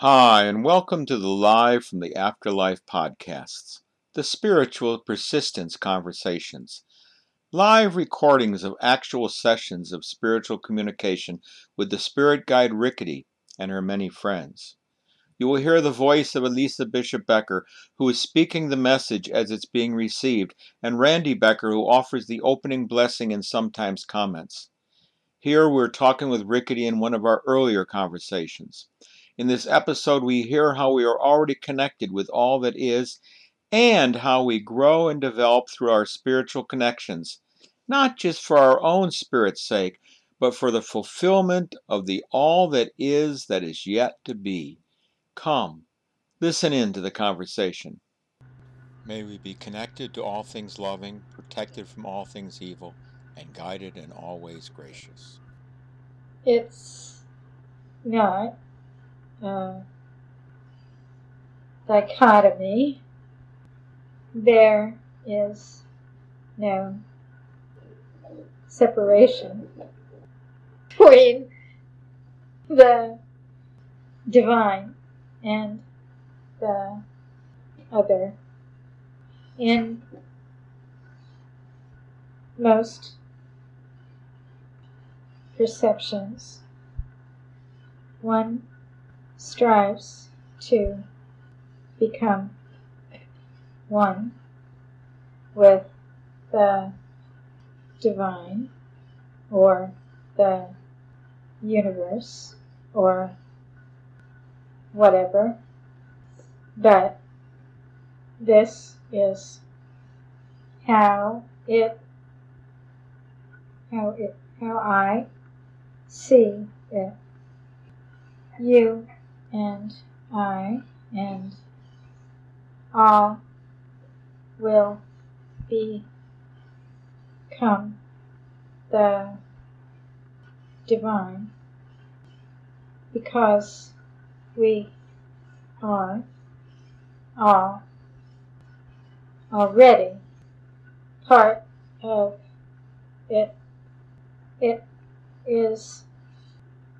Hi, and welcome to the Live from the Afterlife podcasts, the Spiritual Persistence Conversations, live recordings of actual sessions of spiritual communication with the spirit guide Rikkity and her many friends. You will hear the voice of Elisa Bishop Becker, who is speaking the message as it's being received, and Randy Becker, who offers the opening blessing and sometimes comments. Here we're talking with Rikkity in one of our earlier conversations. In this episode, we hear how we are already connected with all that is and how we grow and develop through our spiritual connections, not just for our own spirit's sake, but for the fulfillment of the all that is that is yet to be. Come, listen in to the conversation. May we be connected to all things loving, protected from all things evil, and guided and always gracious. It's not Uh, a dichotomy. There is no separation between the divine and the other in most perceptions. One strives to become one with the divine or the universe or whatever. But this is how it how it how I see it. You and I and all will become the divine because we are all already part of it. It is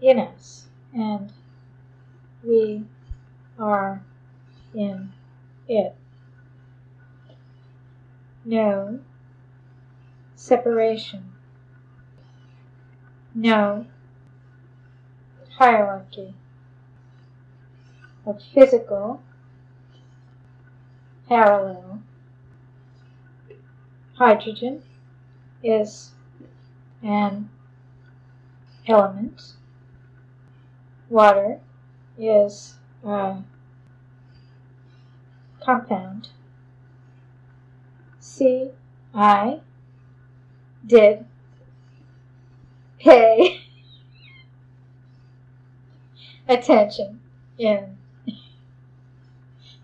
in us, and we are in it. No separation. No hierarchy of physical parallel. Hydrogen is an element. Water is a um, compound. C. I did pay attention in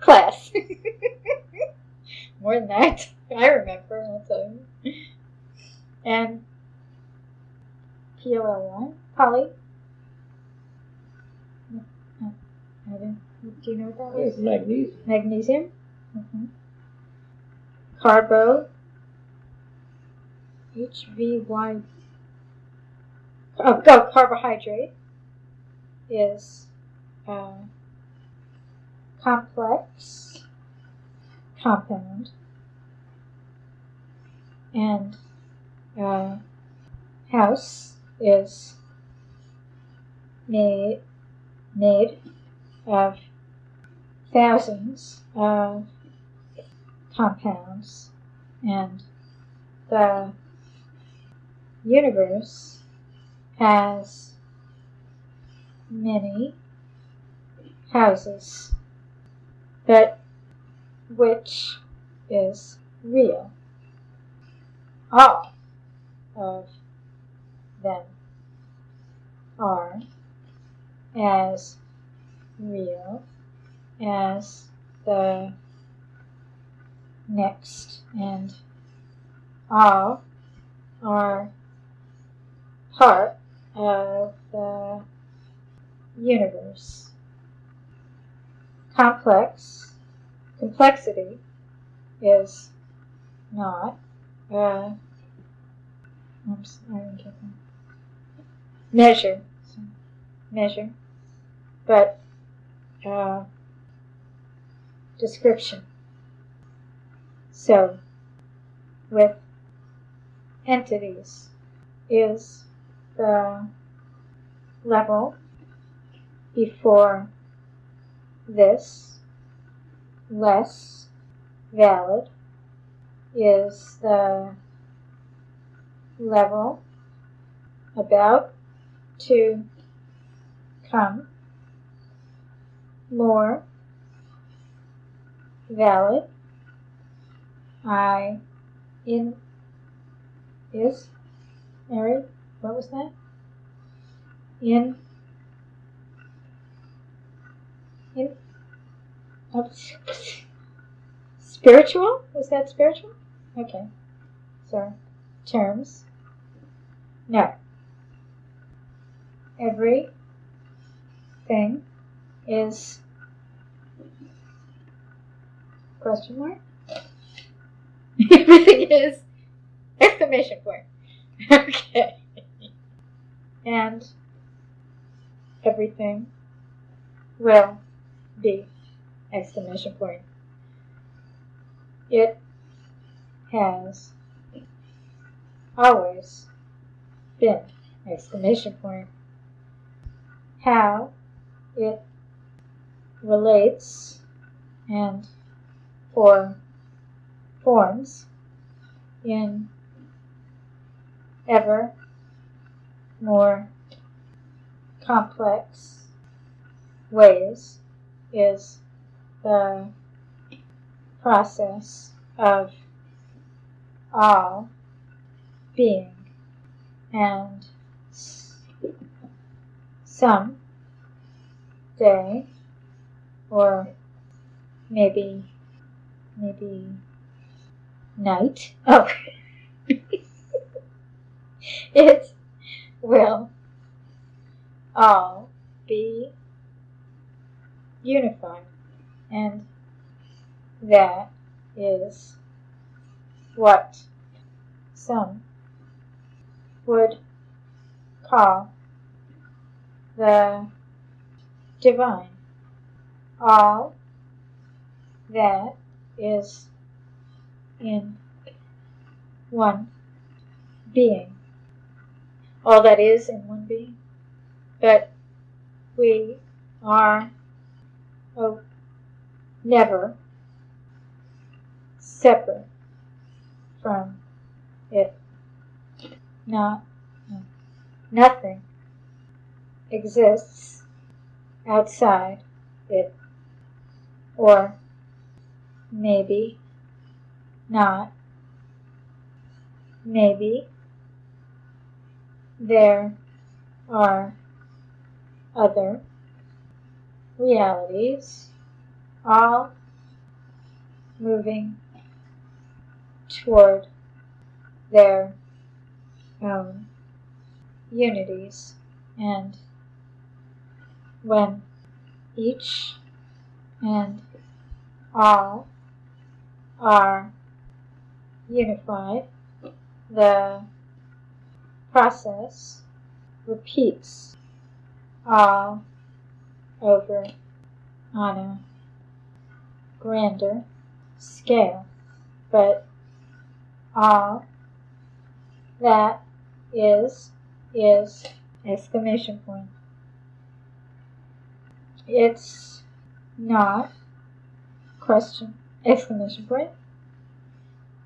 class. More than that, I remember. I'll tell you. And P O L Y, Polly. I. Do you know what that It's was? magnesium. Magnesium. hmm Carbo. H V Y. Oh, go carbohydrate is uh, complex compound and uh, house is made made of thousands of compounds. And the universe has many houses but which is real? All of them are as real as the next, and all are part of the universe. Complex, complexity is not a oops, I measure, measure, but description. So, with entities is the level before this less valid is the level about to come more valid. I in is Mary what was that? In in uh, spiritual? Was that spiritual? Okay. So terms. No. Every thing is question mark? Everything is exclamation point. Okay. And everything will be exclamation point. It has always been exclamation point. How it relates and or forms in ever more complex ways is the process of all being and some day or maybe maybe night? Oh it will all be unified and that is what some would call the divine. All that is in one being. All that is in one being. But we are oh, never separate from it. Not, nothing exists outside it, or maybe. Not, maybe. There are other realities. All moving toward their own unities. And when each and all are unified, the process repeats all over on a grander scale, but all that is is exclamation point. It's not question exclamation point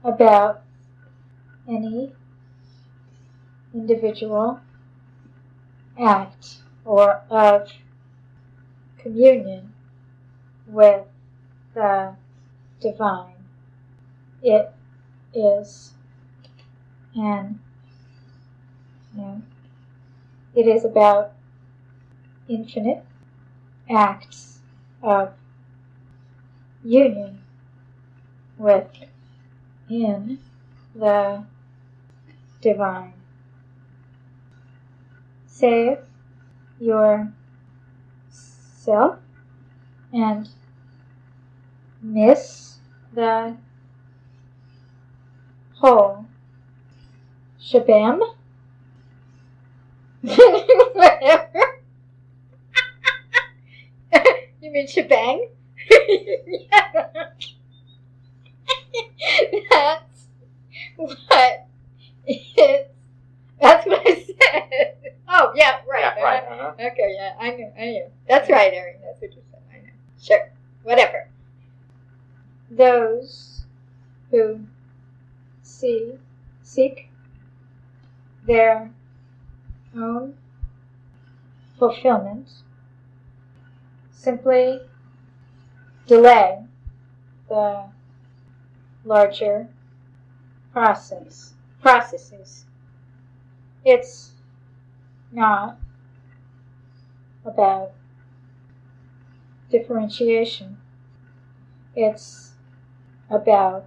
about any individual act or of communion with the divine. It is an you know, it is about infinite acts of union with in the divine. Save yourself and miss the whole shabam. You mean shebang? That's what it's. That's what I said. Oh yeah, right. Yeah, right. Uh-huh. Okay, yeah, I knew, I knew. That's right, Erin. That's what you said. I know. Sure, whatever. Those who see, seek their own fulfillment simply delay the larger process processes. It's not about differentiation. It's about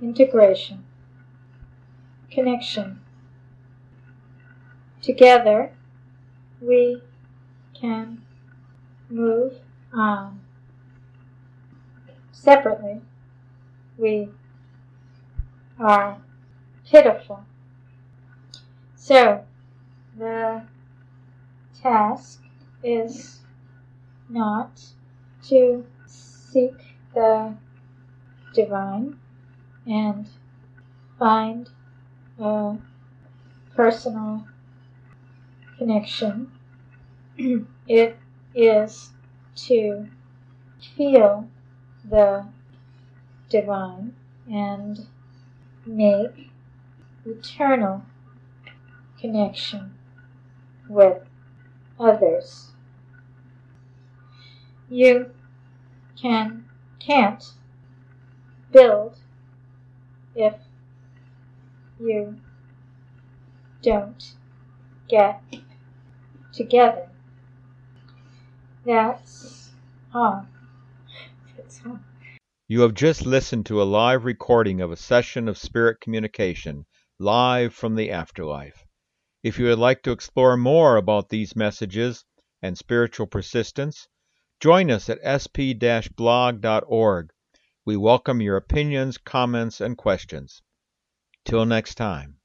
integration, connection. Together, we can move on. Separately, we are pitiful. So, the task is not to seek the divine and find a personal connection. it is to feel the divine and make eternal connection with others. You can can't build if you don't get together. That's all. That's all. You have just listened to a live recording of a session of spirit communication, live from the afterlife. If you would like to explore more about these messages and spiritual persistence, join us at sp blog.org. We welcome your opinions, comments, and questions. Till next time.